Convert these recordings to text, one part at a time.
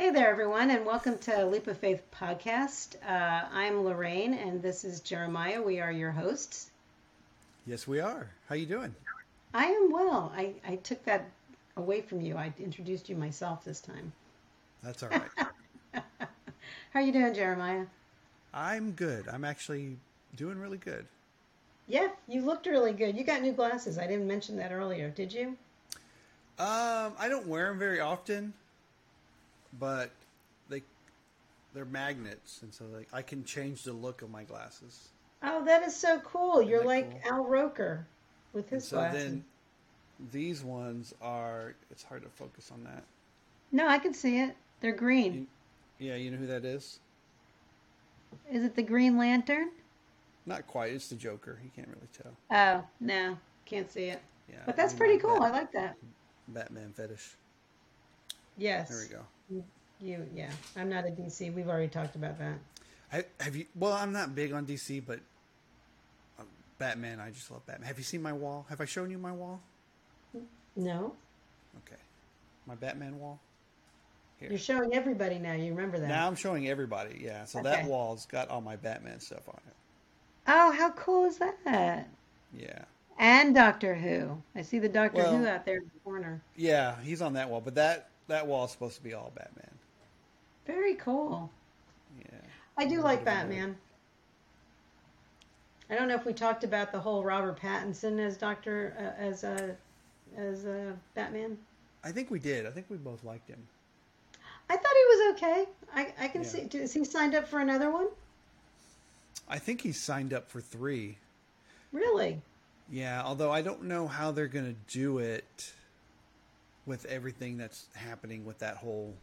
Hey there, everyone, and welcome to Leap of Faith podcast. Uh, I'm Lorraine, and this is Jeremiah. We are your hosts. Yes, we are. How you doing? I am well. I, I took that away from you. I introduced you myself this time. That's all right. How are you doing, Jeremiah? I'm good. I'm actually doing really good. Yeah, you looked really good. You got new glasses. I didn't mention that earlier, did you? Um, I don't wear them very often, but they they're magnets, and so like I can change the look of my glasses. Oh, that is so cool. You're like cool? Al Roker with his so glasses. then these ones are. It's hard to focus on that. No, I can see it. They're green. You- Yeah, you know who that is? Is it the Green Lantern? Not quite. It's the Joker. You can't really tell. Oh, no. Can't see it. Yeah, But that's pretty cool. I like that. Batman fetish. Yes. There we go. You, yeah. I'm not a DC. We've already talked about that. I, have you? Well, I'm not big on DC, but uh, Batman. I just love Batman. Have you seen my wall? Have I shown you my wall? No, Okay, my Batman wall. Here. you're showing everybody now. You remember that? Now I'm showing everybody. Yeah, so Okay. that wall's got all my Batman stuff on it. Oh, how cool is that? Yeah, And Doctor Who. I see the Doctor Who out there in the corner. yeah, he's on that wall, but that that wall is supposed to be all Batman. Very cool. Yeah, I do like bit of a nerd. Batman. I don't know if we talked about the whole Robert Pattinson as Doctor uh, as a as a Batman. I think we did. I think we both liked him. I thought he was okay. I I can Yeah. see. Is he signed up for another one? I think he's signed up for three. Really? Yeah, although I don't know how they're going to do it with everything that's happening with that whole.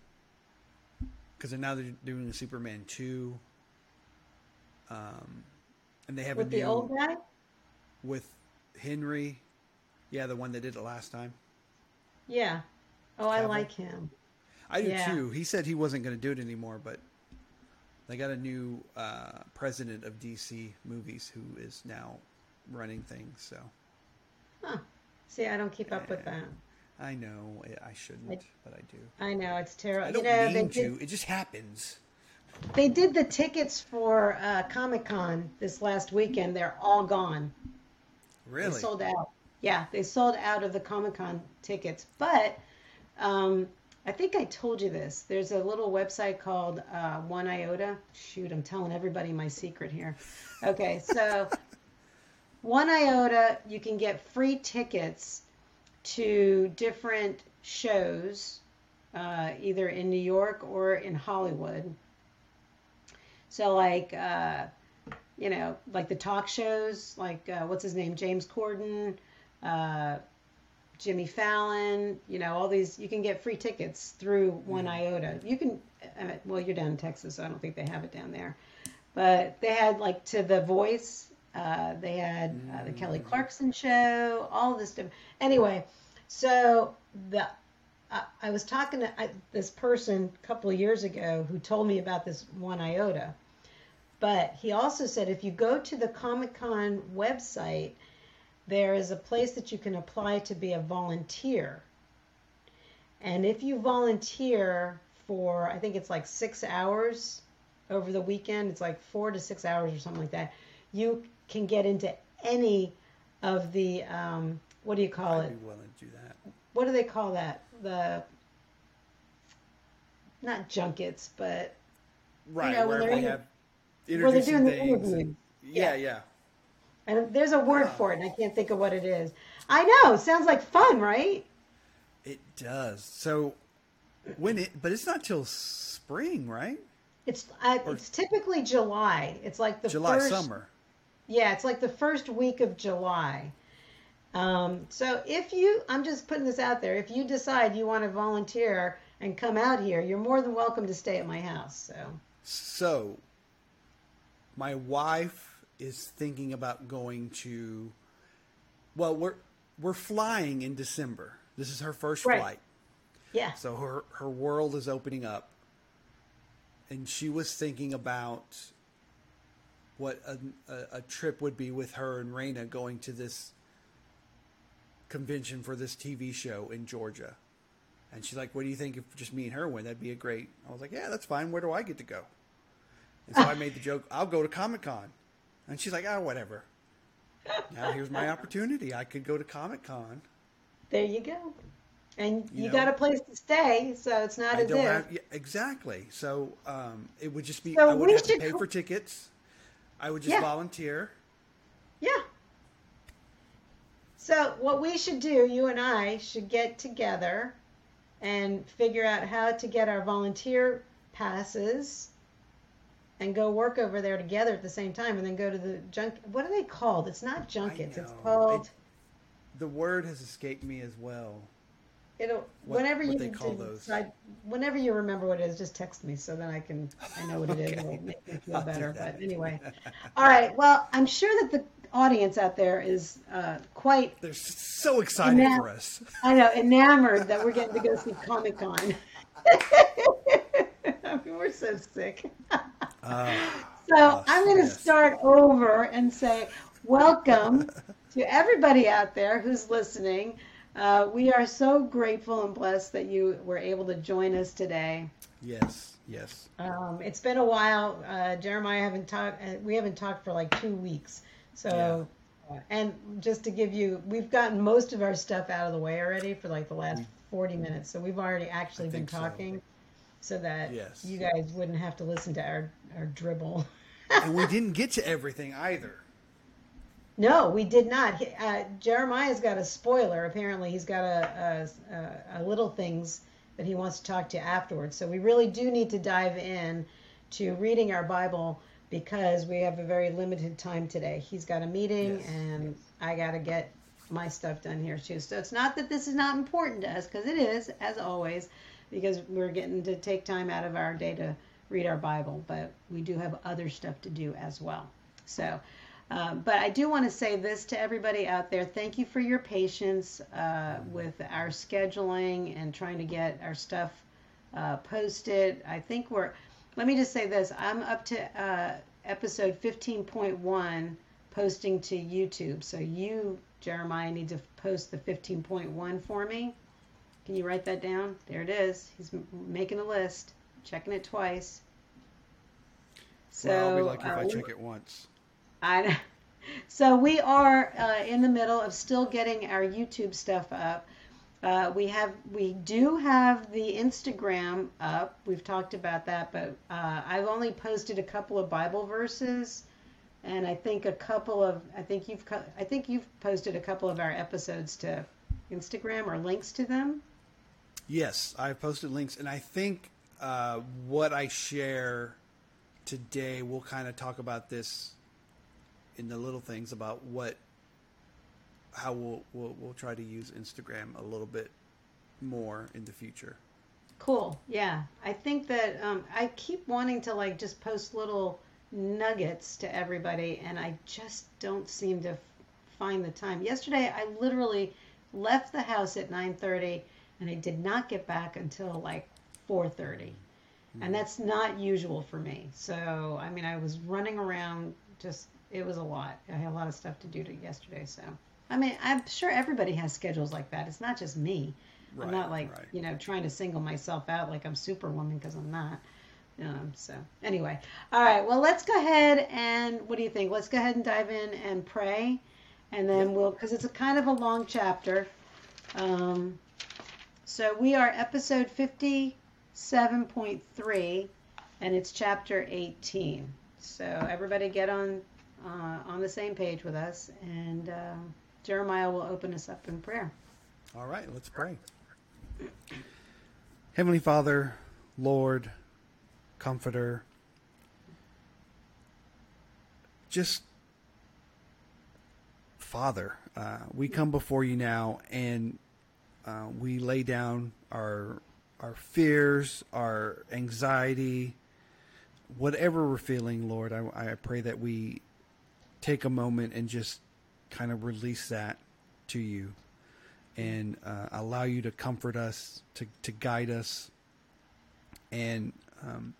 Because now they're doing the Superman two, um, and they have With a the old guy? with Henry. Yeah, the one that did it last time. Yeah. Oh, I like him. I do Yeah. too. He said he wasn't going to do it anymore, but they got a new uh, president of DC movies who is now running things. So Huh. See, I don't keep up with that. I know I- shouldn't, I- but I do. I know it's terrible. I don't you know, mean to. did, It just happens. they did the tickets for uh, Comic Con this last weekend. They're all gone. Really? They sold out. Yeah, they sold out of the Comic Con tickets. But um, I think I told you this. There's a little website called uh, One Iota. Shoot, I'm telling everybody my secret here. Okay, so One Iota, you can get free tickets to different shows, uh, either in New York or in Hollywood. So, like, uh, you know, like the talk shows, like uh, what's his name, James Corden, uh, Jimmy Fallon, you know, all these. You can get free tickets through One Iota. You can, uh, well, you're down in Texas, so I don't think they have it down there. But they had like to The Voice. Uh, they had uh, the Kelly Clarkson show, all this stuff. Anyway, so the I, I was talking to I, this person a couple of years ago who told me about this One Iota. But he also said if you go to the Comic Con website, there is a place that you can apply to be a volunteer. And if you volunteer for, I think it's like six hours over the weekend, it's like four to six hours or something like that, you can get into any of the, um, what do you call I'd it? be willing to do that. What do they call that? The, not junkets, but Right, know, when where they're have where they're doing the interviews. and- yeah, Yeah. yeah. And there's a word for it, and I can't think of what it is. I know. Sounds like fun, right? It does. So when it, but it's not till spring, right? It's uh, it's typically July. It's like the July first, summer. Yeah, it's like the first week of July. Um, so if you, I'm just putting this out there. If you decide you want to volunteer and come out here, you're more than welcome to stay at my house. So So my wife is thinking about going to. Well, we're we're flying in December. This is her first Right. flight. yeah, So her her world is opening up, and she was thinking about what a, a, a trip would be with her and Raina going to this convention for this TV show in Georgia. And she's like, "What do you think if just me and her went? That'd be a great." I was like, "Yeah, that's fine. Where do I get to go?" And so I made the joke, "I'll go to Comic Con," and she's like, "Oh, whatever." Now here's my opportunity. I could go to Comic Con. There you go. And You you, know? got a place to stay, so it's not I as if. have yeah, exactly. So um, it would just be So I would have to pay co- for tickets. I would just Yeah. volunteer. Yeah. So what we should do, you and I should get together and figure out how to get our volunteer passes and go work over there together at the same time and then go to the junk what are they called? It's not junkets. It's called It- The word has escaped me as well. It'll what- whenever what you they call those. I- whenever you remember what it is, just text me so then I can I know what it is. Okay. It'll make me feel better. But anyway. All right. Well, I'm sure that the audience out there is uh, quite They're so excited for us. I know, enamored that we're getting to go see Comic Con. I mean, we're so sick. Uh, So I'm going to yes. start over and say, welcome to everybody out there who's listening. Uh, we are so grateful and blessed that you were able to join us today. yes, yes. Um, it's been a while. Uh, Jeremiah haven't talked. Uh, we haven't talked for like two weeks. So, uh, and just to give you, we've gotten most of our stuff out of the way already for like the last 40 minutes. So we've already actually I been think so. talking, so that Yes. you guys wouldn't have to listen to our our dribble. And we didn't get to everything either. No, we did not. Uh, Jeremiah's got a spoiler. Apparently, he's got a, a, a, little things that he wants to talk to afterwards. So we really do need to dive in to reading our Bible because we have a very limited time today. He's got a meeting, Yes. and I got to get my stuff done here too. So it's not that this is not important to us because it is, as always, because we're getting to take time out of our day to read our Bible, but we do have other stuff to do as well. So, um, but I do want to say this to everybody out there. Thank you for your patience uh, with our scheduling and trying to get our stuff uh, posted. I think we're, let me just say this I'm up to uh, episode 15.1 posting to YouTube. So you, Jeremiah, need to post the 15.1 for me. Can you write that down? There it is. He's m- making a list, checking it twice. So well, I'll be lucky if uh, I check it once. I so we are uh, in the middle of still getting our YouTube stuff up. Uh, we have we do have the Instagram up. We've talked about that, but uh, I've only posted a couple of Bible verses, and I think a couple of I think you've I think you've posted a couple of our episodes to Instagram or links to them. Yes, I've posted links, and I think uh, what I share today, we'll kind of talk about this in the little things about what, how we'll we'll, we'll try to use Instagram a little bit more in the future. Cool. Yeah. I think that um, I keep wanting to like just post little nuggets to everybody, and I just don't seem to f- find the time. Yesterday, I literally left the house at 9:30, and I did not get back until like 4:30, and that's not usual for me. So, I mean, I was running around. Just it was a lot. I had a lot of stuff to do to yesterday. So, I mean, I'm sure everybody has schedules like that. It's not just me. I'm not like right. you know trying to single myself out like I'm Superwoman because I'm not. Um, so anyway, all right. Well, let's go ahead and what do you think? Let's go ahead and dive in and pray, and then we'll because it's a kind of a long chapter. Um, so we are episode fifty-seven point three, and it's chapter eighteen. So everybody get on uh, on the same page with us, and um Jeremiah will open us up in prayer. All right, let's pray. Heavenly Father, Lord, Comforter, just Father, uh, we come before you now and uh, we lay down our our fears, our anxiety, whatever we're feeling, Lord. I, I pray that we take a moment and just kind of release that to you and uh, allow you to comfort us, to, to guide us. And um,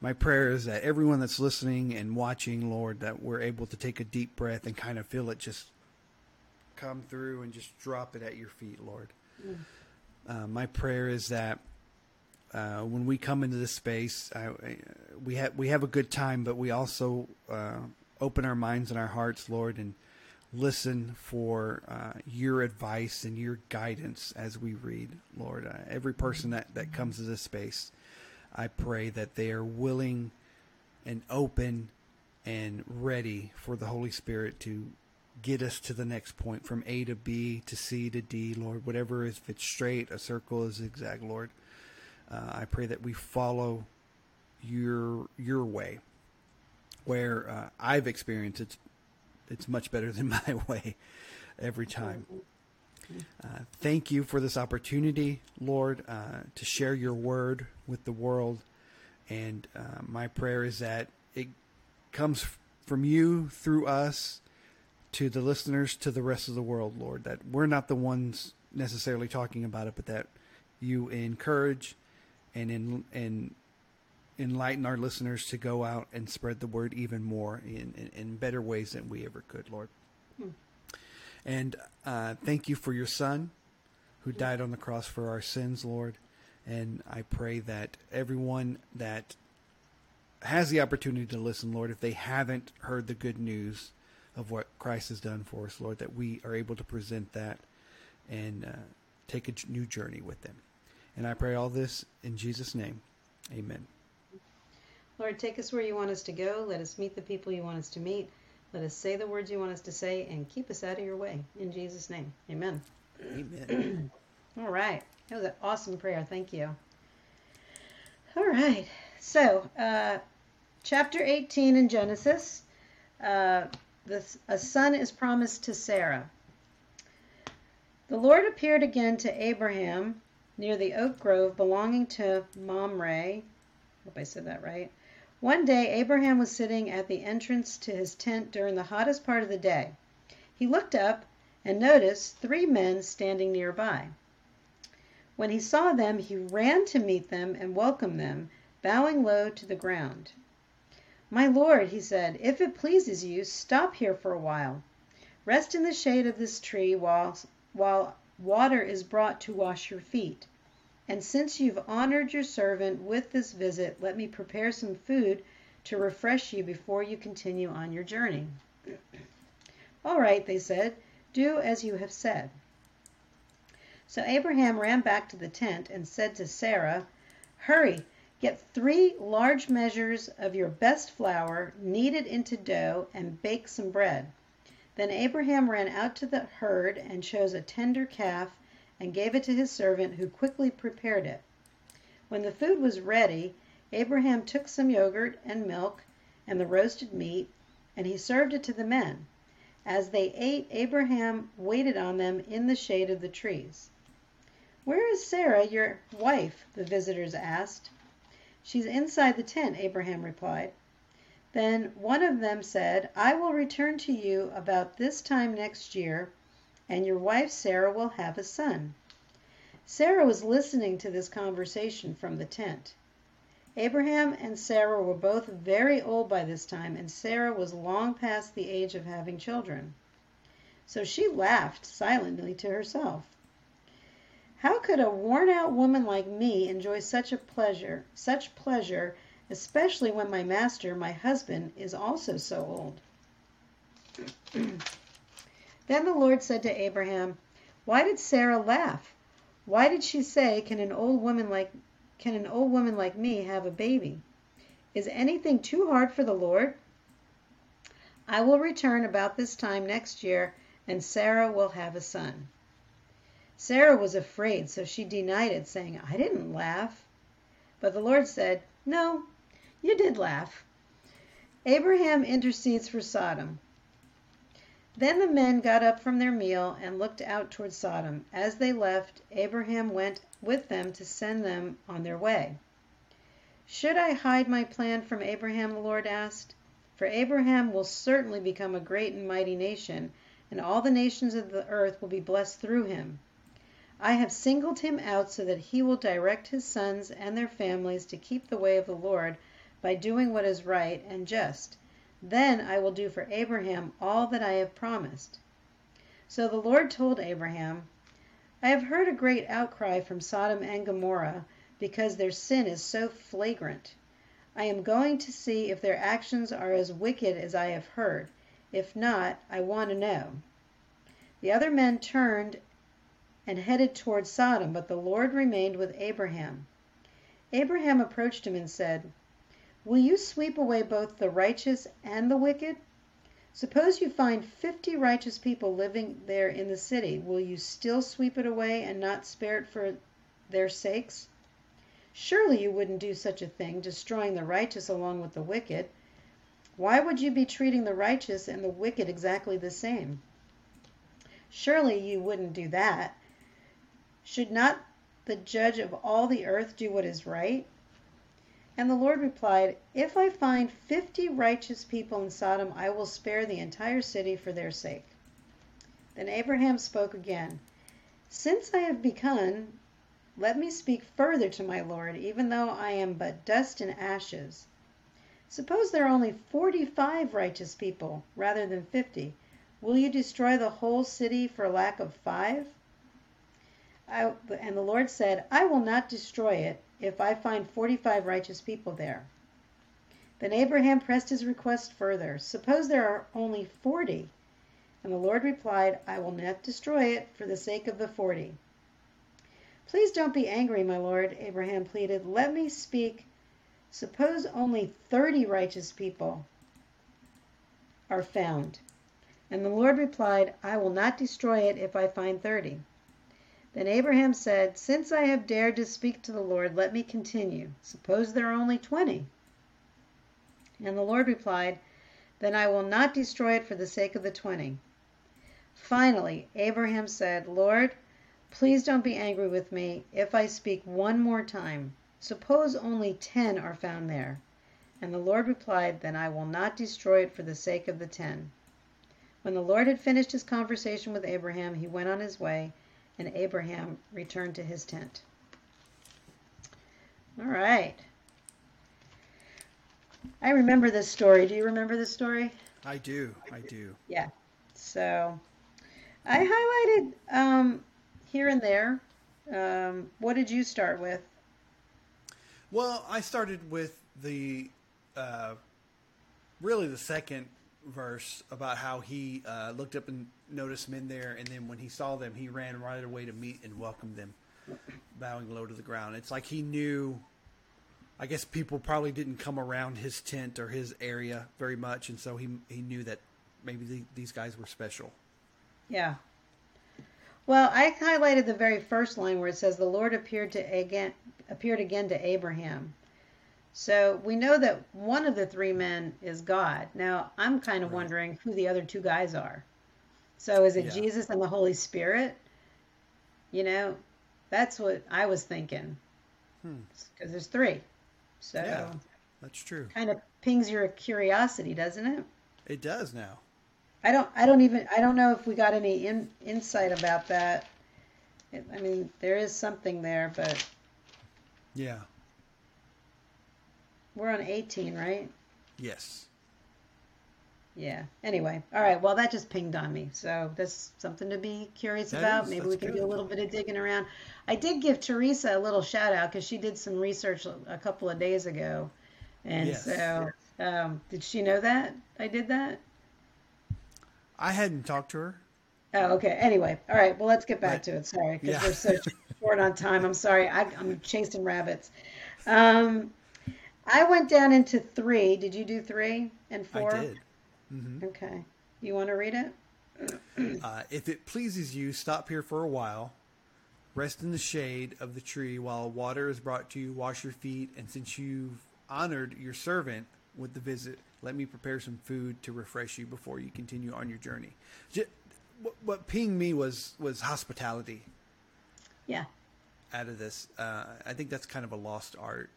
my prayer is that everyone that's listening and watching, Lord, that we're able to take a deep breath and kind of feel it just come through and just drop it at your feet, Lord. Uh, my prayer is that uh, when we come into this space, I, I, we have we have a good time, but we also uh, open our minds and our hearts, Lord, and listen for uh, your advice and your guidance as we read, Lord. Uh, every person that, that comes to this space, I pray that they are willing and open and ready for the Holy Spirit to get us to the next point from A to B to C to D, Lord. Whatever is, if it's straight, a circle, a zigzag, Lord. Uh, I pray that we follow your your way, where uh, I've experienced it's it's much better than my way every time. Uh, thank you for this opportunity, Lord, uh, to share your word with the world. And uh, my prayer is that it comes from you through us to the listeners to the rest of the world, Lord. That we're not the ones necessarily talking about it, but that you encourage and in, and enlighten our listeners to go out and spread the word even more in, in, in better ways than we ever could, Lord. Hmm. And uh, thank you for your son who died on the cross for our sins, Lord. And I pray that everyone that has the opportunity to listen, Lord, if they haven't heard the good news of what Christ has done for us, Lord, that we are able to present that and uh, take a new journey with them. And I pray all this in Jesus' name. Amen. Lord, take us where you want us to go. Let us meet the people you want us to meet. Let us say the words you want us to say and keep us out of your way. In Jesus' name. Amen. Amen. All right. That was an awesome prayer. Thank you. All right. So, uh, chapter 18 in Genesis, uh, this, a son is promised to Sarah. The Lord appeared again to Abraham near the oak grove belonging to Mamre. Hope I said that right. One day Abraham was sitting at the entrance to his tent during the hottest part of the day. He looked up and noticed three men standing nearby. When he saw them, he ran to meet them and welcomed them, bowing low to the ground. My lord, he said, if it pleases you, stop here for a while. Rest in the shade of this tree while, while water is brought to wash your feet. And since you've honored your servant with this visit, let me prepare some food to refresh you before you continue on your journey. All right, they said, do as you have said. So Abraham ran back to the tent and said to Sarah, Hurry, get three large measures of your best flour, knead it into dough, and bake some bread. Then Abraham ran out to the herd and chose a tender calf and gave it to his servant, who quickly prepared it. When the food was ready, Abraham took some yogurt and milk and the roasted meat, and he served it to the men. As they ate, Abraham waited on them in the shade of the trees. Where is Sarah, your wife? the visitors asked. She's inside the tent, Abraham replied. Then one of them said, I will return to you about this time next year, and your wife Sarah will have a son. Sarah was listening to this conversation from the tent. Abraham and Sarah were both very old by this time, and Sarah was long past the age of having children. So she laughed silently to herself. How could a worn out woman like me enjoy such a pleasure, such pleasure especially when my master, my husband, is also so old. then the Lord said to Abraham, Why did Sarah laugh? Why did she say, Can an old woman like can an old woman like me have a baby? Is anything too hard for the Lord? I will return about this time next year, and Sarah will have a son. Sarah was afraid, so she denied it, saying, I didn't laugh. But the Lord said, No, you did laugh. Abraham intercedes for Sodom. Then the men got up from their meal and looked out toward Sodom. As they left, Abraham went with them to send them on their way. Should I hide my plan from Abraham? the Lord asked. For Abraham will certainly become a great and mighty nation, and all the nations of the earth will be blessed through him. I have singled him out so that he will direct his sons and their families to keep the way of the Lord by doing what is right and just. Then I will do for Abraham all that I have promised. So the Lord told Abraham, I have heard a great outcry from Sodom and Gomorrah because their sin is so flagrant. I am going to see if their actions are as wicked as I have heard. If not, I want to know. The other men turned and headed toward Sodom, but the Lord remained with Abraham. Abraham approached him and said, Will you sweep away both the righteous and the wicked? Suppose you find fifty righteous people living there in the city. Will you still sweep it away and not spare it for their sakes? Surely you wouldn't do such a thing, destroying the righteous along with the wicked. Why would you be treating the righteous and the wicked exactly the same? Surely you wouldn't do that. Should not the judge of all the earth do what is right? And the Lord replied, If I find fifty righteous people in Sodom, I will spare the entire city for their sake. Then Abraham spoke again, Since I have begun, let me speak further to my Lord, even though I am but dust and ashes. Suppose there are only forty five righteous people rather than fifty. Will you destroy the whole city for lack of five? I, and the Lord said, I will not destroy it if I find forty five righteous people there. Then Abraham pressed his request further. Suppose there are only forty. And the Lord replied, I will not destroy it for the sake of the forty. Please don't be angry, my Lord, Abraham pleaded. Let me speak. Suppose only thirty righteous people are found. And the Lord replied, I will not destroy it if I find thirty. Then Abraham said, Since I have dared to speak to the Lord, let me continue. Suppose there are only twenty. And the Lord replied, Then I will not destroy it for the sake of the twenty. Finally, Abraham said, Lord, please don't be angry with me if I speak one more time. Suppose only ten are found there. And the Lord replied, Then I will not destroy it for the sake of the ten. When the Lord had finished his conversation with Abraham, he went on his way and Abraham returned to his tent. All right. I remember this story. Do you remember this story? I do. I do. Yeah. So I highlighted um, here and there. Um, what did you start with? Well, I started with the uh, really the second verse about how he uh, looked up and noticed men there, and then when he saw them, he ran right away to meet and welcome them, bowing low to the ground. It's like he knew. I guess people probably didn't come around his tent or his area very much, and so he he knew that maybe the, these guys were special. Yeah. Well, I highlighted the very first line where it says the Lord appeared to again appeared again to Abraham. So we know that one of the three men is God. Now I'm kind of right. wondering who the other two guys are. So is it yeah. Jesus and the Holy Spirit? You know, that's what I was thinking. Because hmm. there's three. So yeah, that's true. Kind of pings your curiosity, doesn't it? It does now. I don't. I don't even. I don't know if we got any in, insight about that. It, I mean, there is something there, but yeah. We're on 18, right? Yes. Yeah. Anyway, all right. Well, that just pinged on me, so that's something to be curious that about. Is, Maybe we can good. do a little bit of digging around. I did give Teresa a little shout out because she did some research a couple of days ago, and yes. so um, did she know that I did that? I hadn't talked to her. Oh, okay. Anyway, all right. Well, let's get back to it. Sorry, because yeah. we're so short on time. I'm sorry. I, am chasing rabbits. Um, I went down into three. Did you do three and four? I did. Mm-hmm. Okay. You want to read it? uh, if it pleases you, stop here for a while. Rest in the shade of the tree while water is brought to you. Wash your feet, and since you've honored your servant with the visit, let me prepare some food to refresh you before you continue on your journey. Just, what, what pinged me was was hospitality. Yeah. Out of this, uh, I think that's kind of a lost art.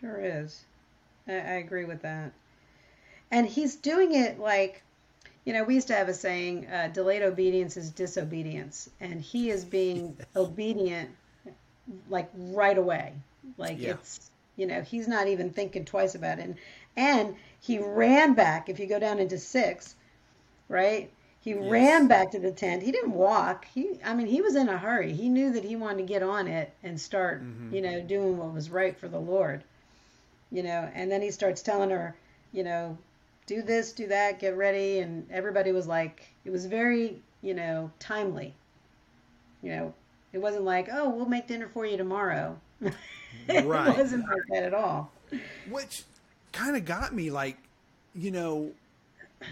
Sure is. I, I agree with that. And he's doing it like you know we used to have a saying uh, delayed obedience is disobedience. And he is being obedient like right away. Like yeah. it's you know he's not even thinking twice about it. And, and he ran back if you go down into six right He ran back to the tent. He didn't walk. He, I mean, he was in a hurry. He knew that he wanted to get on it and start, Mhm. you know, doing what was right for the Lord. You know, and then he starts telling her, you know, do this, do that, get ready, and everybody was like, it was very, you know, timely. You know, it wasn't like, oh, we'll make dinner for you tomorrow. Right. it wasn't like that at all. which kind of got me like you know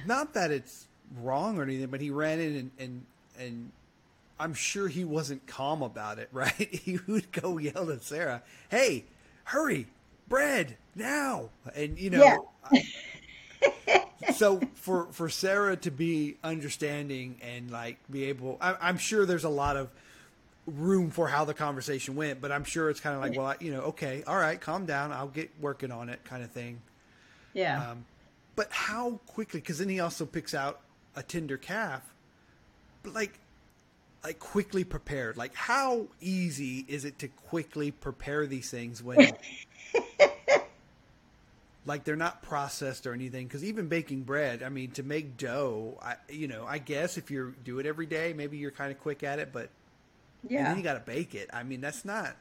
not that it's wrong or anything but he ran in and and, and i'm sure he wasn't calm about it right? He would go yell at sarah hey hurry bread now. And you know so for for sarah to be understanding and like be able I, i'm sure there's a lot of room for how the conversation went but i'm sure it's kind of like well I, you know okay all right calm down i'll get working on it kind of thing. Yeah. um, but how quickly because then he also picks out a tender calf but like like quickly prepared like how easy is it to quickly prepare these things when like they're not processed or anything because even baking bread i mean to make dough i you know i guess if you do it every day maybe you're kind of quick at it but yeah. then you got to bake it i mean that's not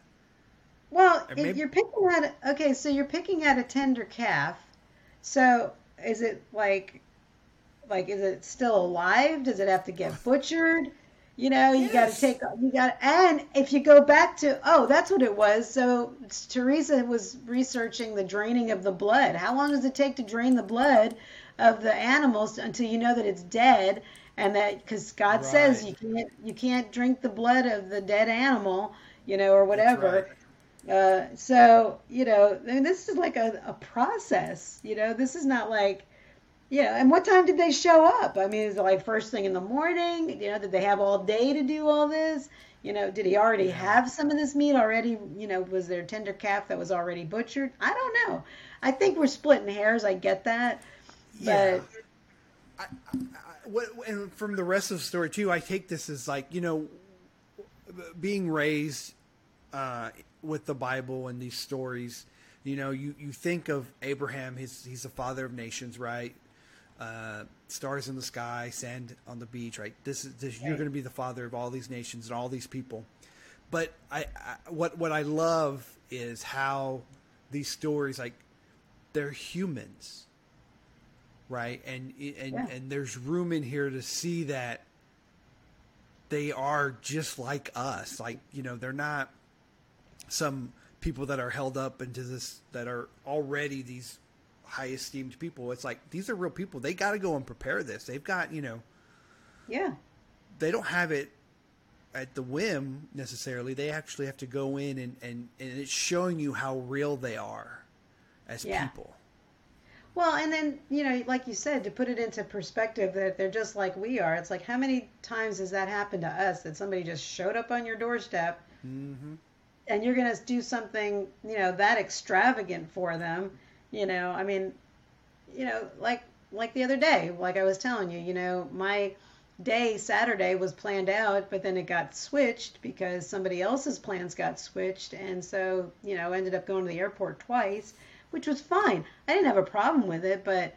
Well, if maybe- you're picking at okay, so you're picking at a tender calf. So is it like, like is it still alive? Does it have to get butchered? You know, you got to take you got and if you go back to oh, that's what it was. So Teresa was researching the draining of the blood. How long does it take to drain the blood of the animals until you know that it's dead? And that because God says you can't you can't drink the blood of the dead animal, you know, or whatever. Uh, so you know, I mean, this is like a, a process. You know, this is not like, know. And what time did they show up? I mean, is it like first thing in the morning? You know, did they have all day to do all this? You know, did he already have some of this meat already? You know, was there tender calf that was already butchered? I don't know. I think we're splitting hairs. I get that, Yeah. but I, what, and from the rest of the story too, I take this as like you know, being raised uh, with the Bible and these stories. You know, you, you think of Abraham. He's he's the father of nations, right? Uh, stars in the sky, sand on the beach, right? This is this, you're going to be the father of all these nations and all these people. But I, I what what I love is how these stories like they're humans right and and Yeah. and there's room in here to see that they are just like us like you know they're not some people that are held up into this that are already these high esteemed people it's like these are real people they got to go and prepare this they've got you know yeah, they don't have it at the whim necessarily. They actually have to go in and, and, and it's showing you how real they are as Yeah. people. Well, and then, you know, like you said, to put it into perspective that they're just like we are, it's like how many times has that happened to us that somebody just showed up on your doorstep Mm-hmm. and you're going to do something, you know, that extravagant for them, you know, I mean, you know, like like the other day, like I was telling you, you know, my day Saturday was planned out, but then it got switched because somebody else's plans got switched and so, you know, ended up going to the airport twice, which was fine. I didn't have a problem with it, but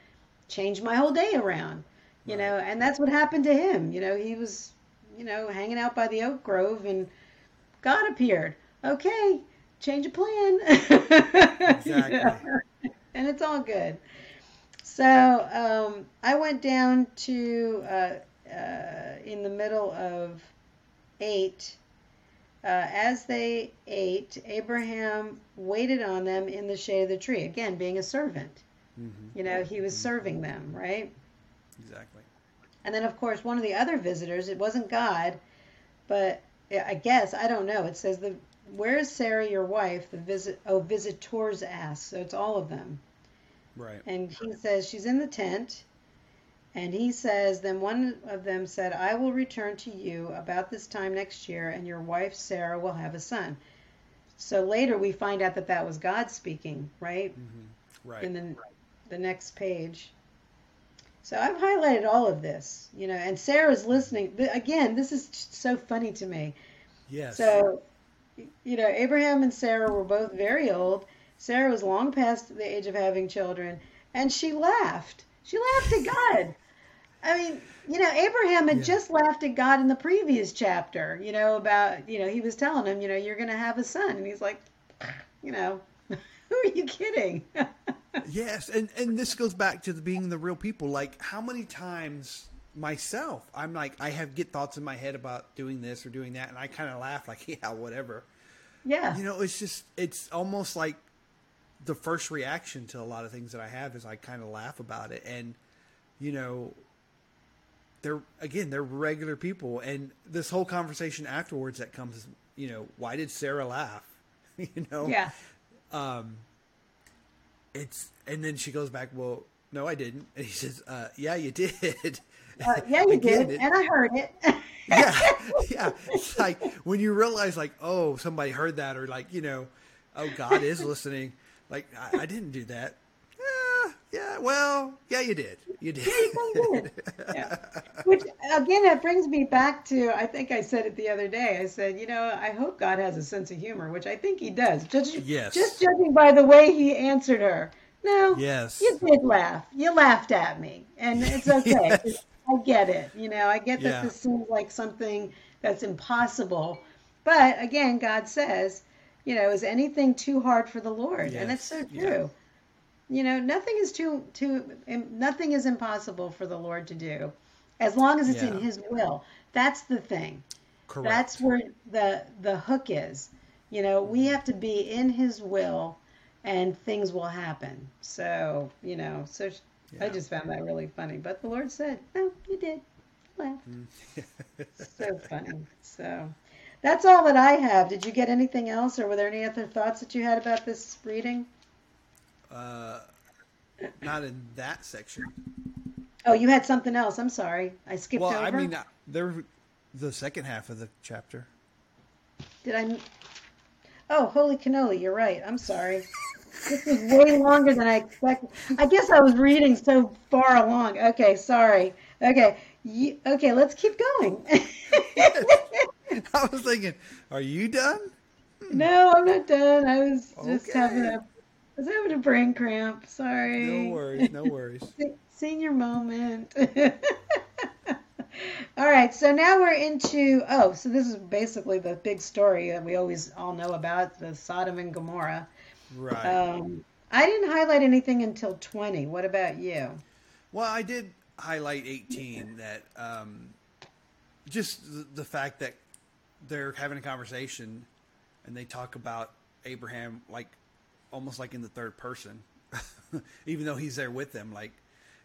changed my whole day around. You know, and that's what happened to him. You know, he was, you know, hanging out by the oak grove and God appeared. Okay, change of plan. Exactly. And it's all good. So um, I went down to uh, uh, in the middle of eight. Uh, as they ate, Abraham waited on them in the shade of the tree. Again, being a servant. Mm-hmm. You know, he was serving them, right? Exactly. And then, of course, one of the other visitors, it wasn't God, but I guess, I don't know. It says, the Where is Sarah, your wife? The visit, oh, visitors asked. So it's all of them. Right. And he says, She's in the tent. And he says, Then one of them said, I will return to you about this time next year, and your wife Sarah will have a son. So later we find out that that was God speaking, right? Mm-hmm. Right. in the the next page. So I've highlighted all of this, you know, and Sarah's listening. Again, this is so funny to me. yes. So, you know, Abraham and Sarah were both very old. Sarah was long past the age of having children, and she laughed. She laughed at God. I mean, you know, Abraham had Yeah. just laughed at God in the previous chapter, you know, about, you know, he was telling him, you know, you're going to have a son. And he's like, you know, who are you kidding? Yes, and and this goes back to the being the real people. Like how many times myself, I'm like I have get thoughts in my head about doing this or doing that, and I kind of laugh like yeah, whatever. yeah. You know, it's just it's almost like the first reaction to a lot of things that I have is I kind of laugh about it, and you know, they're again they're regular people, and this whole conversation afterwards that comes, you know, why did Sarah laugh? you know, yeah. um, it's and then she goes back. Well, no, I didn't. And he says, uh, "Yeah, you did." Uh, yeah, you Again, did. it- And I heard it. yeah, yeah. It's like when you realize, like, oh, somebody heard that, or like, you know, oh, God is listening. Like, I, I didn't do that. Yeah, yeah. Well, yeah, you did. You did. yeah. Which again, it brings me back to I think I said it the other day. I said, you know, I hope God has a sense of humor, which I think He does. Just Yes. just judging by the way He answered her. No, Yes. you did laugh. You laughed at me, and it's okay. Yes. I get it. You know, I get that Yeah. this seems like something that's impossible, but again, God says, you know, is anything too hard for the Lord? And it's so Yes. Yeah. true. You know, nothing is too too nothing is impossible for the Lord to do, as long as it's in His will. That's the thing. Correct. That's where the the hook is. You know, we have to be in His will, and things will happen. So you know, so sh I just found that really funny. But the Lord said, "No, you did. Laughed." Mm. so funny. So that's all that I have. Did you get anything else, or were there any other thoughts that you had about this reading? uh, not in that section. Oh, you had something else. I'm sorry. I skipped Well, over. I mean, uh, there the second half of the chapter. Did I? Oh, holy cannoli! You're right. I'm sorry. This is way longer than I expected. I guess I was reading so far along. Okay, sorry. Okay, you, okay. Let's keep going. I was thinking, are you done? no, I'm not done. I was just Okay. having a. I was having a brain cramp. Sorry. No worries. No worries. Senior moment. all right, so now we're into oh, so this is basically the big story that we always all know about the Sodom and Gomorrah. Right. Um, I didn't highlight anything until 20. What about you? Well, I did highlight 18 that um, just the, the fact that they're having a conversation and they talk about Abraham like almost like in the third person, even though he's there with them. Like,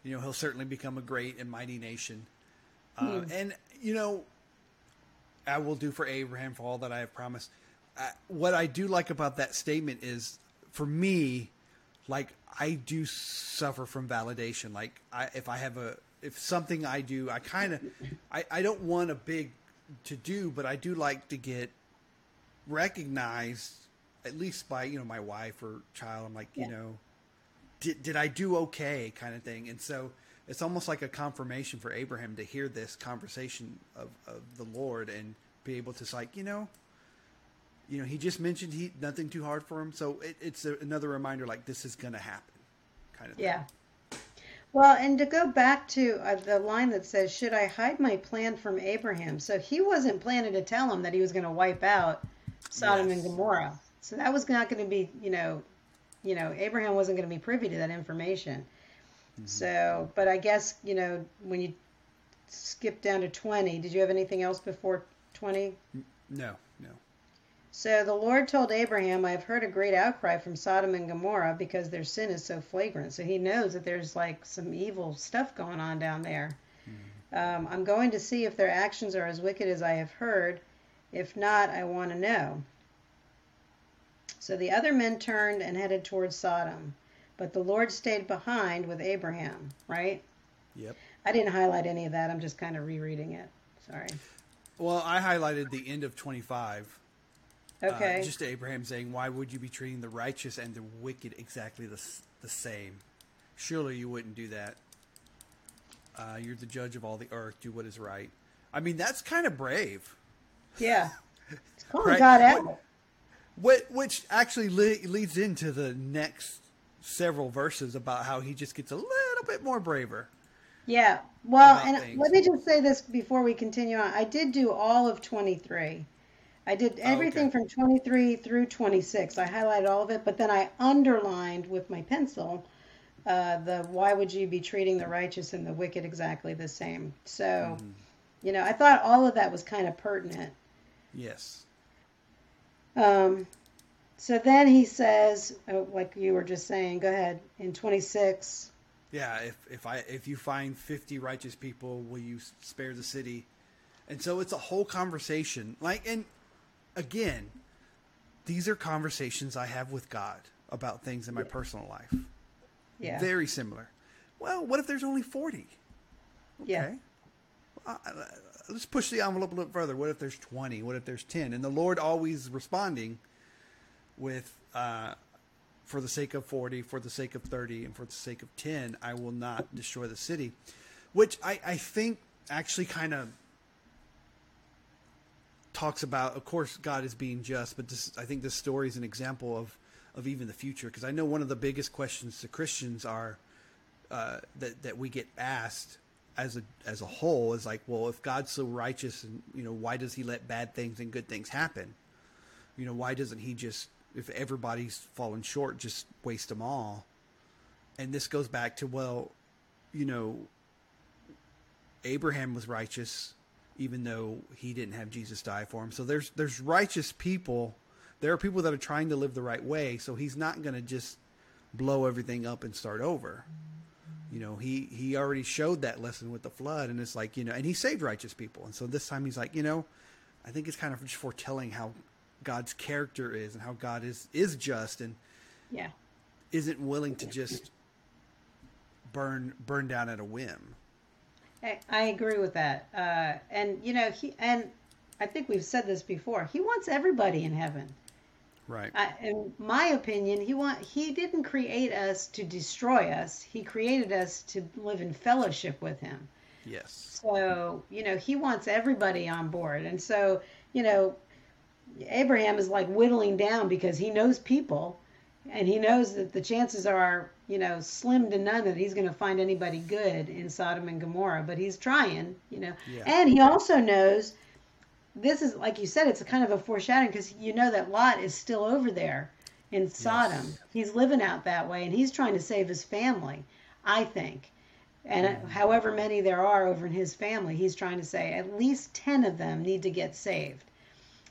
you know, he'll certainly become a great and mighty nation. Uh, And, you know, I will do for Abraham for all that I have promised. Uh, what I do like about that statement is, for me, like I do suffer from validation. Like I, if I have a, if something I do, I kind of, I, I don't want a big to do, but I do like to get recognized at least by you know my wife or child. I'm like, you know, did did I do okay, kind of thing. And so it's almost like a confirmation for Abraham to hear this conversation of, of the Lord and be able to like, you know, you know, he just mentioned he nothing too hard for him. So it, it's a, another reminder like this is going to happen, kind of. thing. Well, and to go back to uh, the line that says, "Should I hide my plan from Abraham?" So he wasn't planning to tell him that he was going to wipe out Sodom and Gomorrah. So that was not going to be, you know, you know, Abraham wasn't going to be privy to that information. So, but I guess you know when you skip down to twenty, did you have anything else before twenty? No, no. So the Lord told Abraham, I have heard a great outcry from Sodom and Gomorrah because their sin is so flagrant. So he knows that there's like some evil stuff going on down there. Um, I'm going to see if their actions are as wicked as I have heard. If not, I want to know. So the other men turned and headed towards Sodom, but the Lord stayed behind with Abraham, right? Yep. I didn't highlight any of that. I'm just kind of rereading it. Sorry. Well, I highlighted the end of 25. Uh, Okay. just Abraham saying, "Why would you be treating the righteous and the wicked exactly the the same? Surely you wouldn't do that. Uh, you're the judge of all the earth. Do what is right." I mean, that's kind of brave. yeah. It's calling Right. God What- out. What, which actually le- leads into the next several verses about how he just gets a little bit more braver. Yeah. Well, and things. let me just say this before we continue on. I did do all of 23. I did everything Oh, okay. from 23 through 26. I highlighted all of it, but then I underlined with my pencil uh, the why would you be treating the righteous and the wicked exactly the same? So, Mm-hmm. you know, I thought all of that was kind of pertinent. Yes. Um, so then he says, uh, like you were just saying, go ahead, in 26. Yeah, if if I if you find fifty righteous people, will you spare the city? And so it's a whole conversation. Like, and again, these are conversations I have with God about things in my personal life. Yeah. Very similar. Well, what if there's only forty? Yeah. Okay. Uh, uh, let's push the envelope a little further. What if there's 20? What if there's 10? And the Lord always responding with, uh, for the sake of 40, for the sake of 30, and for the sake of 10, I will not destroy the city. Which I, I think actually kind of talks about, of course, God is being just, but this, I think this story is an example of, of even the future. Because I know one of the biggest questions to Christians are uh, that, that we get asked as a as a whole is like, well, if God's so righteous, and you know, why does He let bad things and good things happen? You know, why doesn't He just, if everybody's fallen short, just waste them all? And this goes back to well, you know, Abraham was righteous, even though he didn't have Jesus die for him. So there's there's righteous people. There are people that are trying to live the right way. So He's not going to just blow everything up and start over you know he he already showed that lesson with the flood and it's like you know and he saved righteous people and so this time he's like you know i think it's kind of just foretelling how god's character is and how god is is just and Yeah. isn't willing to just burn burn down at a whim I, I agree with that. Uh, and you know, he and I think we've said this before. He wants everybody in heaven. right I, in my opinion, he want he didn't create us to destroy us. He created us to live in fellowship with him. yes So you know, he wants everybody on board. And so you know, Abraham is like whittling down because he knows people, and he knows that the chances are you know slim to none that he's going to find anybody good in Sodom and Gomorrah. But he's trying. You know, Yeah. and he also knows this is like you said, it's a kind of a foreshadowing because you know that Lot is still over there in Sodom. Yes. He's living out that way, and he's trying to save his family. I think, and Mm-hmm. however many there are over in his family, he's trying to say at least ten of them need to get saved.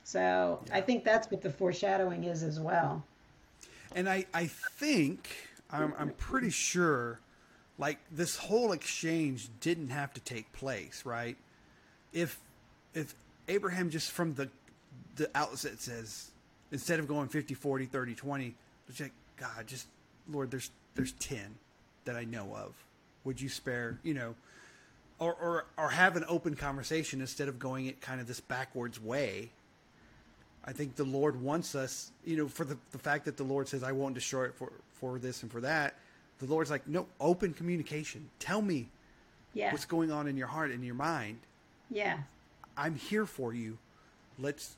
So I think that's what the foreshadowing is as well. And i i think i'm i'm pretty sure like this whole exchange didn't have to take place right? If if abraham just from the the outset says instead of going 50 40 30 20 it's like god just lord there's there's 10 that i know of. Would you spare you know or or or have an open conversation instead of going it kind of this backwards way I think the Lord wants us, you know, for the, the fact that the Lord says, I won't destroy it for, for this and for that. The Lord's like, no, open communication. Tell me Yeah, what's going on in your heart and your mind. yeah, I'm here for you. Let's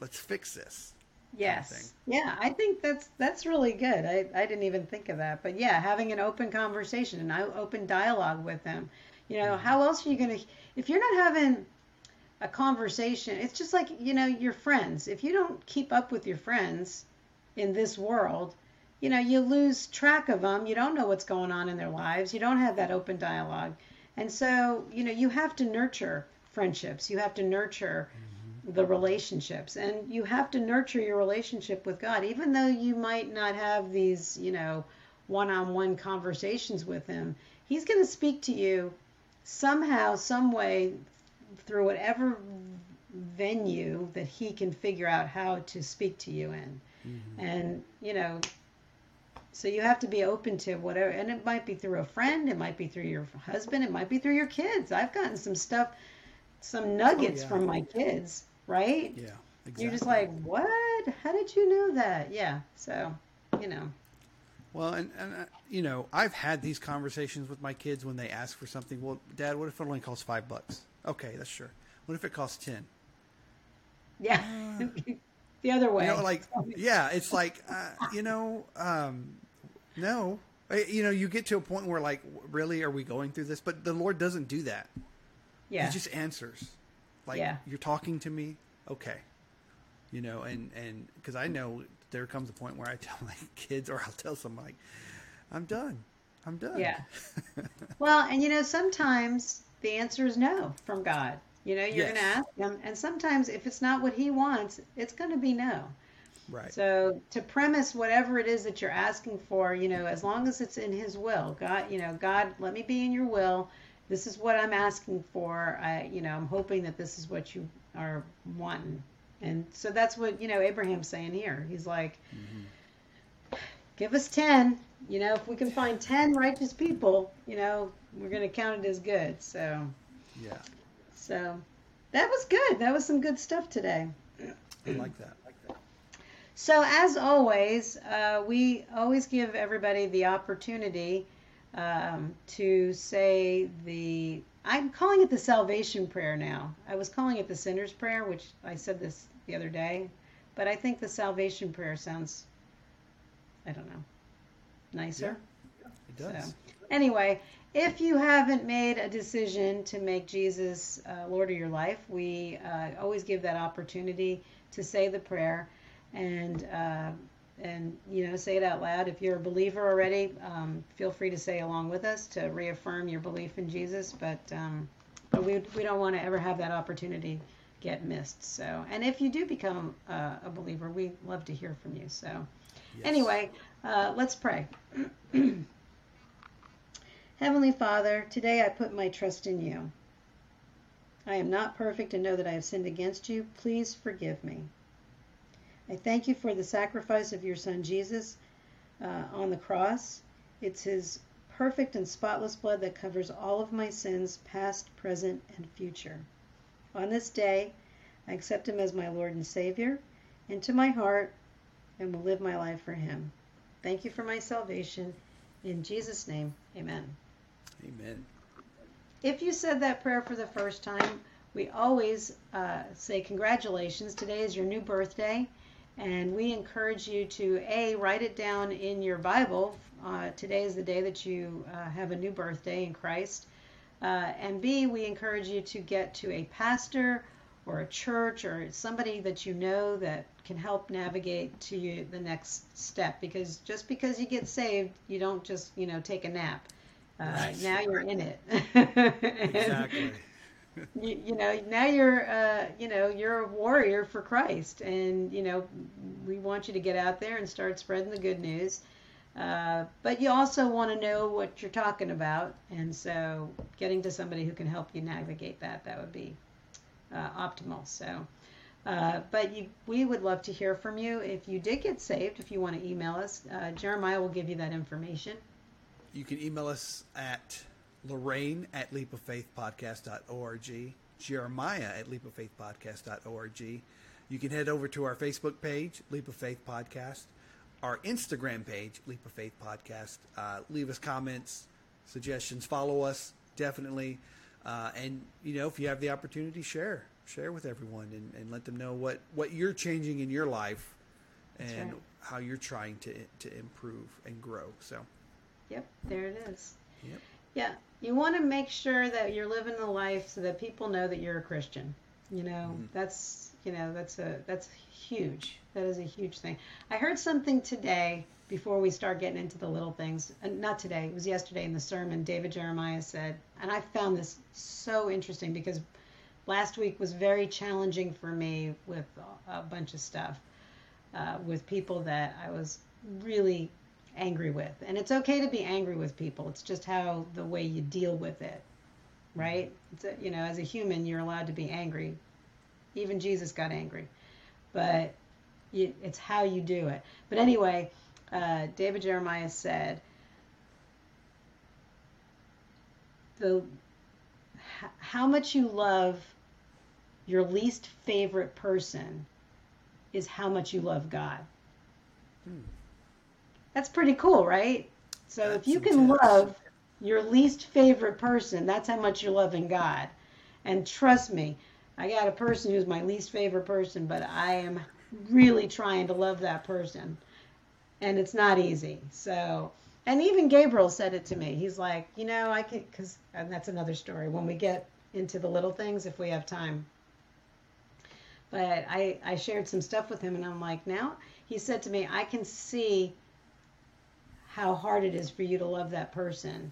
let's fix this. yes, yeah. I think that's that's really good. I I didn't even think of that, but yeah, having an open conversation and an open dialogue with them. You know, mm-hmm. how else are you gonna if you're not having a conversation? It's just like you know your friends. If you don't keep up with your friends in this world, you know you lose track of them. You don't know what's going on in their lives. You don't have that open dialogue, and so you know you have to nurture friendships. You have to nurture mm-hmm. the relationships and you have to nurture your relationship with God even though you might not have these you know one-on-one conversations with him he's going to speak to you somehow some way through whatever venue that he can figure out how to speak to you in and you know so you have to be open to whatever and it might be through a friend it might be through your husband it might be through your kids i've gotten some stuff some nuggets yeah. from my kids right Yeah, exactly. you're just like what how did you know that yeah so you know well, and, and uh, you know, I've had these conversations with my kids when they ask for something. Well, Dad, what if it only costs five bucks? Okay, that's sure. What if it costs ten? yeah the other way You know, like, yeah, it's like, uh, you know, um, no, You know, you get to a point where like, really, are we going through this? But the Lord doesn't do that. Yeah. He just answers. Like, Yeah. you're talking to me, okay. You know, and and because I know there comes a point where I tell my kids, or I'll tell someone like, I'm done. I'm done. Yeah. Well, and you know, sometimes the answer is no from God. You know, you're Yes. going to ask him, and sometimes if it's not what he wants, it's going to be no. right. So to premise whatever it is that you're asking for, you know, as long as it's in His will, God, you know, God, let me be in Your will. This is what I'm asking for. I, you know, I'm hoping that this is what you are wanting. And so that's what you know Abraham's saying here. He's like, mm-hmm. give us ten. You know, if we can find ten righteous people, you know, we're going to count it as good. So, yeah. so that was good. That was some good stuff today. I like that. So, as always, uh, we always give everybody the opportunity um, to say the. I'm calling it the salvation prayer now. I was calling it the sinner's prayer, which I said this the other day, but I think the salvation prayer sounds, I don't know, nicer. It does. So, anyway, if you haven't made a decision to make Jesus uh, Lord of your life, we uh, always give that opportunity to say the prayer, and uh, and you know say it out loud. If you're a believer already, um, feel free to say along with us to reaffirm your belief in Jesus. But um, but we we don't want to ever have that opportunity get missed. So, and if you do become uh, a believer, we love to hear from you. So. Yes. Anyway, uh, let's pray. Heavenly Father, today I put my trust in you. I am not perfect and know that I have sinned against you. Please forgive me. I thank you for the sacrifice of your Son Jesus uh, on the cross. It's his perfect and spotless blood that covers all of my sins, past, present, and future. On this day, I accept him as my Lord and Savior into my heart and will live my life for him. Thank you for my salvation. In Jesus' name, amen. Amen. If you said that prayer for the first time, we always uh, say congratulations. Today is your new birthday, and we encourage you to A, write it down in your Bible. Uh, today is the day that you uh, have a new birthday in Christ. Uh, and B, we encourage you to get to a pastor or a church or somebody that you know that can help navigate to you the next step. Because just because you get saved, you don't just, you know, take a nap. Uh, Right. Now you're in it. Exactly. you, you know now you're uh, you know you're a warrior for christ and you know we want you to get out there and start spreading the good news uh, but you also want to know what you're talking about and so getting to somebody who can help you navigate that that would be uh, optimal so uh, but you, we would love to hear from you if you did get saved if you want to email us uh, jeremiah will give you that information You can email us at Lorraine at leapoffaithpodcast.org, Jeremiah at leapoffaithpodcast.org. You can head over to our Facebook page, Leap of Faith Podcast, our Instagram page, Leap of Faith Podcast. Uh, leave us comments, suggestions, follow us, definitely. Uh, and, you know, if you have the opportunity, share. Share with everyone and, and let them know what, what you're changing in your life That's and right. how you're trying to, to improve and grow. So, yep there it is yep. Yeah, you want to make sure that you're living the life so that people know that you're a Christian. You know, Mhm. that's you know that's a that's huge. That is a huge thing. I heard something today before we start getting into the little things. And not today. It was yesterday in the sermon. David Jeremiah said, and I found this so interesting because last week was very challenging for me with a bunch of stuff uh, with people that I was really angry with. And it's okay to be angry with people. It's just how the way you deal with it, right? A, you know, as a human, you're allowed to be angry. Even Jesus got angry, but you, it's how you do it. But anyway, uh, David Jeremiah said, the how much you love your least favorite person is how much you love God. Hmm. That's pretty cool, right? So if That's you can intense. love your least favorite person, that's how much you're loving God. And trust me, I got a person who's my least favorite person, but I am really trying to love that person. And it's not easy. So And even Gabriel said it to me. He's like, you know, I can, because, and that's another story when we get into the little things if we have time. But I, I shared some stuff with him, and I'm like, now, he said to me, I can see how hard it is for you to love that person.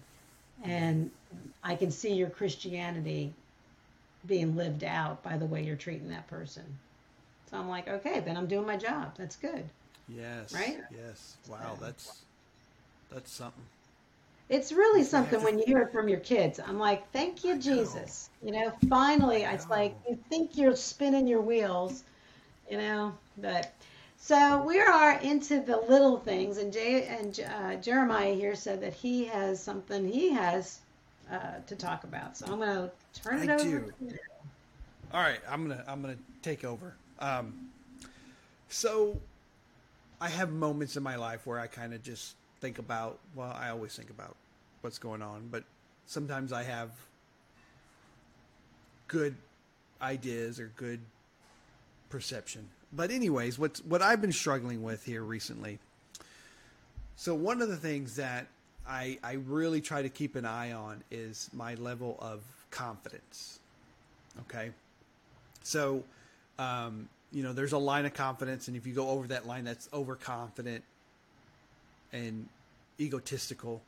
And I can see your Christianity being lived out by the way you're treating that person. So I'm like, okay, then I'm doing my job. That's good. Yes. Right? Yes. Wow, that's that's something. It's really something when you hear it from your kids. I'm like, thank you, Jesus. You know, finally, it's like you think you're spinning your wheels, you know, but. So we are into the little things, and Jay and uh, Jeremiah here said that he has something he has uh, to talk about. So I'm going to turn it I over. do. to you. All right, I'm gonna I'm gonna take over. Um, so I have moments in my life where I kind of just think about. Well, I always think about what's going on, but sometimes I have good ideas or good perception. But anyways, what's what I've been struggling with here recently. So one of the things that I I really try to keep an eye on is my level of confidence. Okay. So, um, you know, there's a line of confidence, and if you go over that line, that's overconfident and egotistical.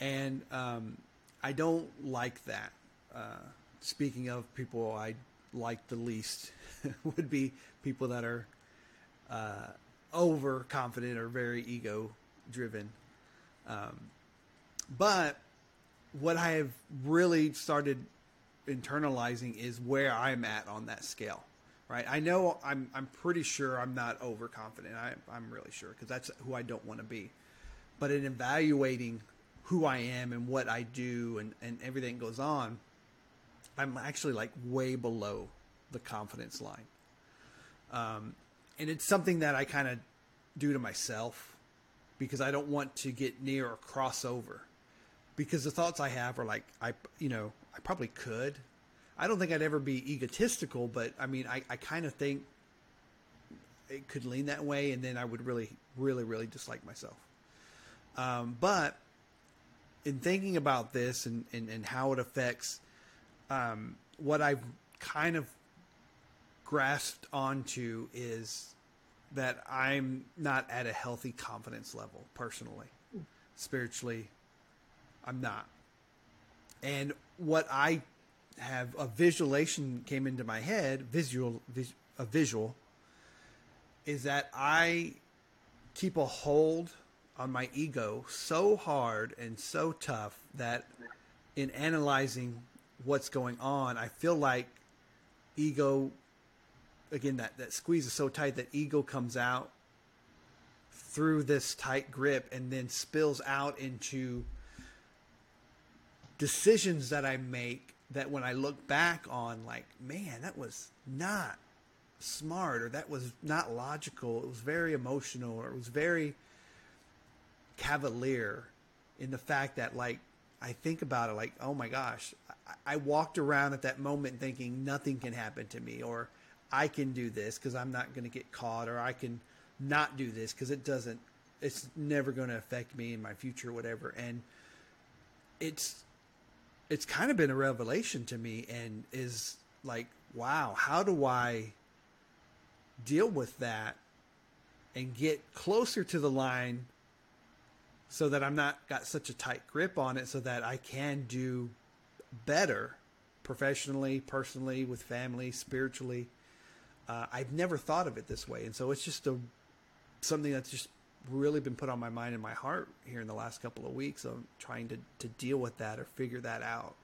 And um, I don't like that. Uh, speaking of people I like the least, would be people that are uh, overconfident or very ego driven. Um, but what I have really started internalizing is where I'm at on that scale. Right? I know I'm I'm pretty sure I'm not overconfident. I, I'm really sure because that's who I don't want to be. But in evaluating who I am and what I do and, and everything goes on, I'm actually like way below the confidence line. Um, and it's something that I kind of do to myself because I don't want to get near or cross over. Because the thoughts I have are like, I, you know, I probably could. I don't think I'd ever be egotistical, but I mean, I, I kind of think it could lean that way, and then I would really, really, really dislike myself. Um, but in thinking about this and, and, and how it affects um, what I've kind of grasped onto is that I'm not at a healthy confidence level personally. Spiritually, I'm not. And what I have a visualization came into my head, visual, vis, a visual, is that I keep a hold on my ego so hard and so tough that in analyzing what's going on, I feel like ego again that that squeeze is so tight that ego comes out through this tight grip and then spills out into decisions that I make that when I look back on like man that was not smart or that was not logical it was very emotional or it was very cavalier in the fact that like I think about it like oh my gosh I, I walked around at that moment thinking nothing can happen to me or I can do this because I'm not going to get caught, or I can not do this because it doesn't, it's never going to affect me in my future, whatever. And it's, it's kind of been a revelation to me, and is like, wow, how do I deal with that and get closer to the line so that I'm not got such a tight grip on it, so that I can do better professionally, personally, with family, spiritually? Uh, I've never thought of it this way, and so it's just a something that's just really been put on my mind and my heart here in the last couple of weeks of trying to to deal with that or figure that out.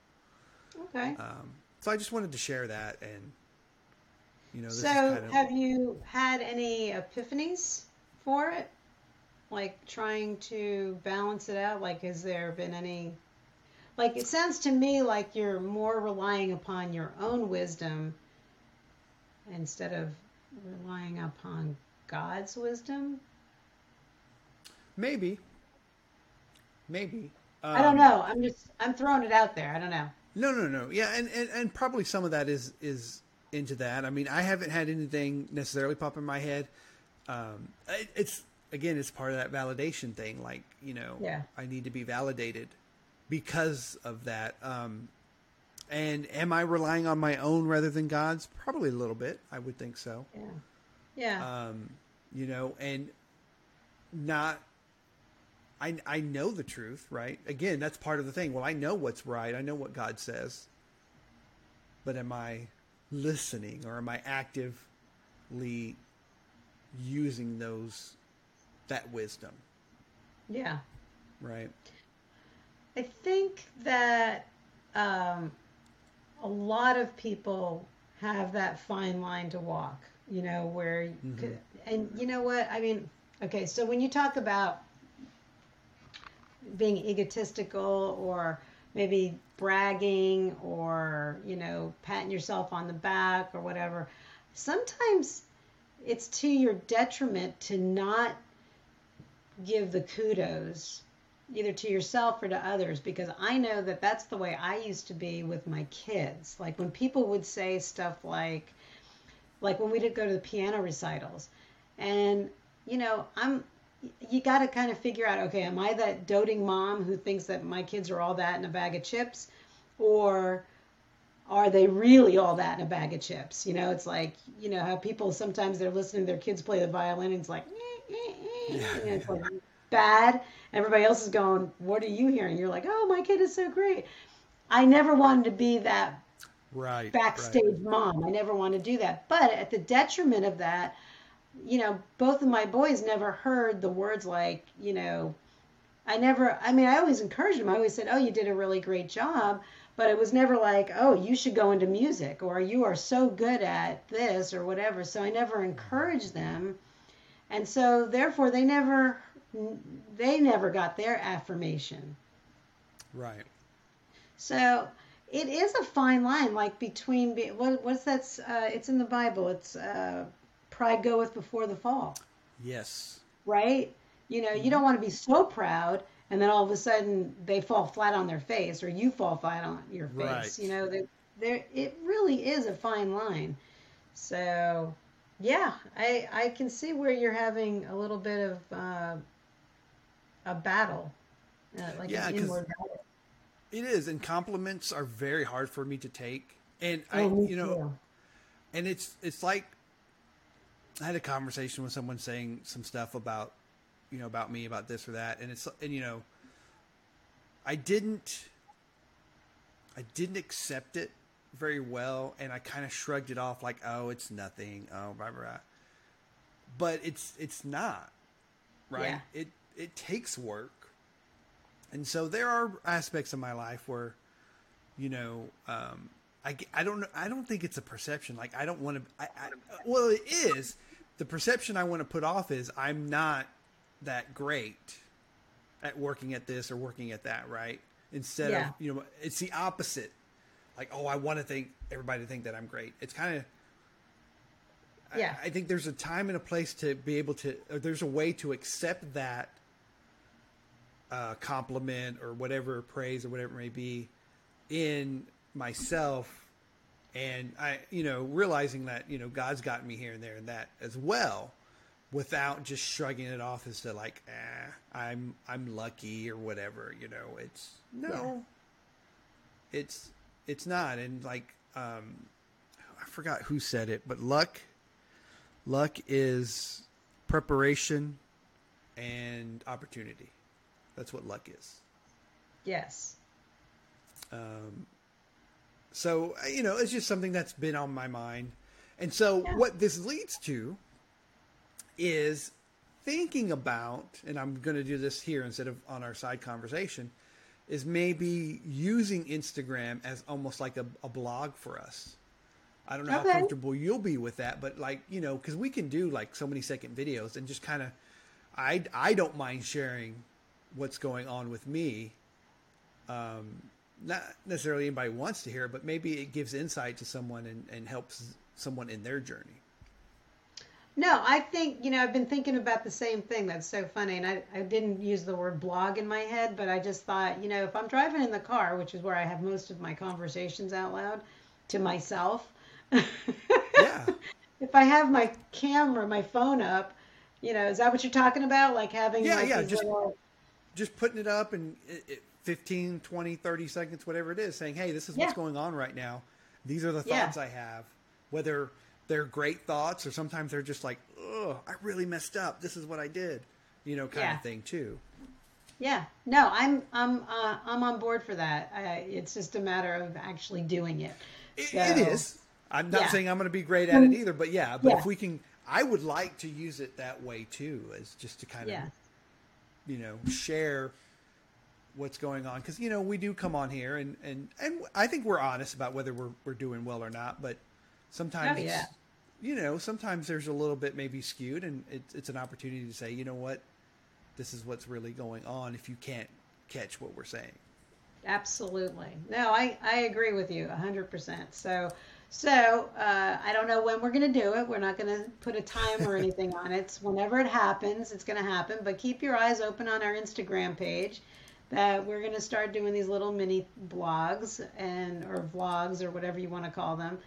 Okay. Um, so I just wanted to share that, and you know, this so kind of, have you had any epiphanies for it? Like trying to balance it out? Like, has there been any? Like, it sounds to me like you're more relying upon your own wisdom instead of relying upon God's wisdom. Maybe, maybe. I don't Um, know. I'm just I'm throwing it out there. I don't know. No, no, no. Yeah, and, and, and probably some of that is is into that. I mean, I haven't had anything necessarily pop in my head. Um, it, it's again, it's part of that validation thing. Like, you know, Yeah. I need to be validated because of that. Um, and am I relying on my own rather than God's? Probably a little bit. I would think so. Yeah. Yeah. Um, you know, and not. I I know the truth, right? Again, that's part of the thing. Well, I know what's right. I know what God says. But am I listening, or am I actively using those that wisdom, yeah. right? I think that um, a lot of people have that fine line to walk, you know, where, could, and you know what? I mean, okay, so when you talk about being egotistical or maybe bragging or, you know, patting yourself on the back or whatever, sometimes it's to your detriment to not give the kudos either to yourself or to others because I know that that's the way I used to be with my kids. Like when people would say stuff like like when we did go to the piano recitals and you know, I'm you got to kind of figure out okay, am I that doting mom who thinks that my kids are all that in a bag of chips or are they really all that in a bag of chips? You know, it's like, you know, how people sometimes they're listening to their kids play the violin and it's like, eh, eh, eh, and it's like bad. Everybody else is going, what are you hearing? You're like, oh, my kid is so great. I never wanted to be that Right. backstage right. mom. I never want to do that. But at the detriment of that, you know, both of my boys never heard the words like, you know, I never, I mean, I always encouraged them. I always said, oh, you did a really great job. But it was never like, oh, you should go into music or you are so good at this or whatever. So I never encouraged them. And so therefore they never, they never got their affirmation. Right. So it is a fine line, like between be- what what's that? Uh, it's in the Bible. It's uh, pride goeth before the fall, Yes. right? You know, you don't want to be so proud, and then all of a sudden they fall flat on their face, or you fall flat on your face. Right. You know, there, there it really is a fine line. So, yeah, I I can see where you're having a little bit of uh, a battle, uh, like Yeah, an 'cause- inward battle. It is, and compliments are very hard for me to take. And I, Oh, me you know, too. and it's it's like I had a conversation with someone saying some stuff about you know about me about this or that, and it's and you know I didn't I didn't accept it very well, and I kind of shrugged it off like oh it's nothing oh blah blah. blah. But it's it's not right. Yeah. It it takes work, and so there are aspects of my life where you know, um, I, I don't know. I don't think it's a perception. Like I don't want to. I, I, well, it is. The perception I want to put off is I'm not that great at working at this or working at that. Right. Instead Yeah. of you know, it's the opposite. Like oh, I want to think everybody to think that I'm great. It's kind of. Yeah. I, I think there's a time and a place to be able to. Or there's a way to accept that uh, compliment or whatever praise or whatever it may be in myself and I you know realizing that you know God's got me here and there and that as well without just shrugging it off as to like eh, I'm I'm lucky or whatever you know? It's no. It's it's not. And like um I forgot who said it but luck luck is preparation and opportunity. That's what luck is. Yes. um, so uh, you know, it's just something that's been on my mind, and so Yeah. what this leads to is thinking about, and I'm going to do this here instead of on our side conversation, is maybe using Instagram as almost like a, a blog for us. I don't know Okay. how comfortable you'll be with that, but like you know, because we can do like so many second videos and just kind of, I I don't mind sharing what's going on with me um, not necessarily anybody wants to hear but maybe it gives insight to someone and, and helps someone in their journey. No, I think, you know, I've been thinking about the same thing. That's so funny. And I, I didn't use the word blog in my head, but I just thought, you know, if I'm driving in the car, which is where I have most of my conversations out loud to myself, Yeah. if I have my camera, my phone up, You know, is that what you're talking about? Like having Yeah, like yeah, just- little- just putting it up and it, it, 15 20 30 seconds whatever it is saying hey this is Yeah. what's going on right now these are the Yeah. thoughts i have whether they're great thoughts or sometimes they're just like oh i really messed up this is what i did you know kind Yeah. of thing too Yeah, no, I'm I'm uh, I'm on board for that. I, it's just a matter of actually doing it. It, So- it is i'm not Yeah. saying i'm going to be great at it either but yeah but Yeah. if we can i would like to use it that way too as just to kind Yeah, of you know share what's going on because you know we do come on here and and and I think we're honest about whether we're we're doing well or not, but sometimes Oh, yeah. you know sometimes there's a little bit maybe skewed, and it's it's an opportunity to say you know what this is what's really going on if you can't catch what we're saying. absolutely. No, I I agree with you hundred percent. So. So uh, I don't know when we're going to do it. We're not going to put a time or anything on it. It's whenever it happens, it's going to happen. But keep your eyes open on our Instagram page. That we're going to start doing these little mini blogs and or vlogs or whatever you want to call them,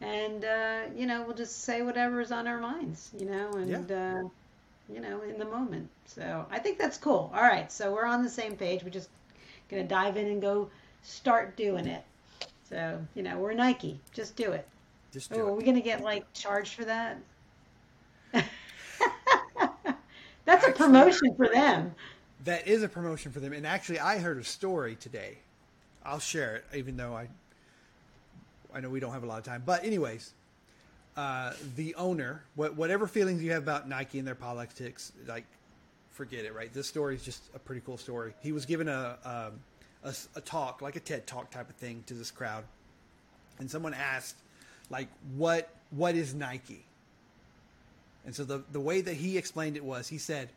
and uh, you know we'll just say whatever's on our minds, you know, and uh, you know in the moment. So I think that's cool. All right, so we're on the same page. We're just going to dive in and go start doing it. So you know we're Nike. Just do it. Just do are it. we gonna get like charged for that? That's a promotion for them. That is a promotion for them. And actually, I heard a story today. I'll share it, even though I I know we don't have a lot of time. But anyways, uh, the owner, what, whatever feelings you have about Nike and their politics, like forget it. Right? This story is just a pretty cool story. He was given a um, a, s- a talk, like a TED talk type of thing, to this crowd, and someone asked, like, what what is Nike? And so the the way that he explained it was, he said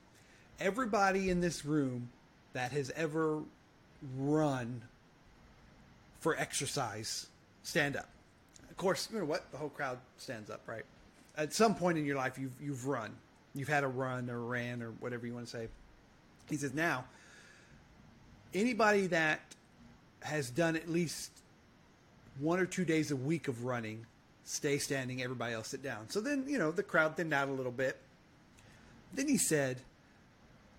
everybody in this room that has ever run for exercise stand up. Of course you know what? The whole crowd stands up right? At some point in your life you've you've run. You've had a run or ran or whatever you want to say. He says now anybody that has done at least one or two days a week of running stay standing everybody else sit down. So then you know the crowd thinned out a little bit. Then he said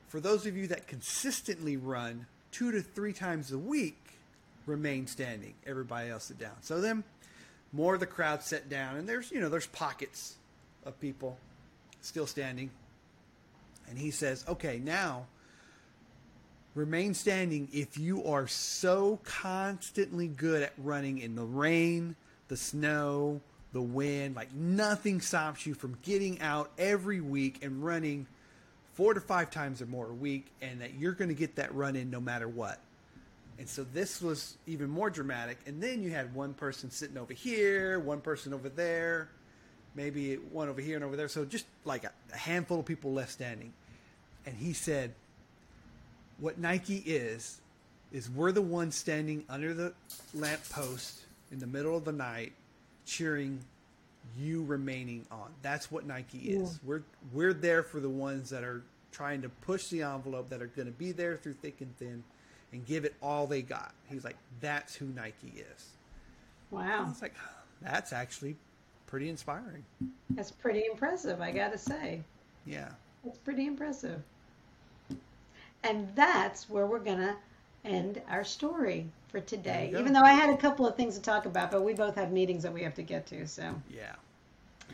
for those of you that consistently run two to three times a week, remain standing. Everybody else sit down. So then more of the crowd sat down, and there's you know there's pockets of people still standing. And he says, "Okay, now remain standing if you are so constantly good at running in the rain, the snow, the wind, like nothing stops you from getting out every week and running four to five times or more a week, and that you're going to get that run in no matter what. And so this was even more dramatic. And then you had one person sitting over here, one person over there, maybe one over here and over there. So just like a, handful of people left standing. And he said, What Nike is, is we're the ones standing under the lamppost in the middle of the night cheering you remaining on. That's what Nike is. We're we're there for the ones that are trying to push the envelope, that are going to be there through thick and thin, and give it all they got. He's like, that's who Nike is. Wow, It's like, that's actually pretty inspiring. that's pretty impressive. I gotta say, Yeah. that's pretty impressive. And that's where we're gonna end our story for today. Even though I had a couple of things to talk about, but we both have meetings that we have to get to, so. Yeah.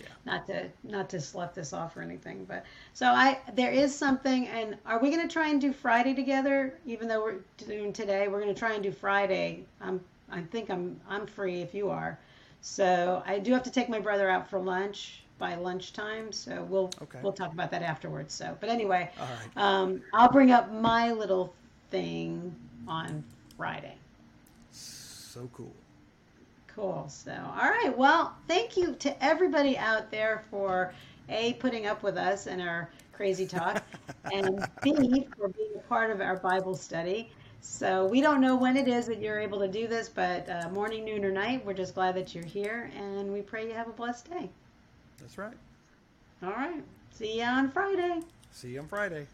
Yeah. Not to not to slough this off or anything but so i there is something and are we going to try and do friday together even though we're doing today we're going to try and do friday i'm i think i'm i'm free if you are so i do have to take my brother out for lunch by lunchtime so we'll Okay. we'll talk about that afterwards so but anyway right. um, i'll bring up my little thing on friday So cool. Cool. So, all right. Well, thank you to everybody out there for A, putting up with us and our crazy talk, and B, for being a part of our Bible study. So, we don't know when it is that you're able to do this, but uh, morning, noon, or night, we're just glad that you're here, and we pray you have a blessed day. That's right. All right. See you on Friday. See you on Friday.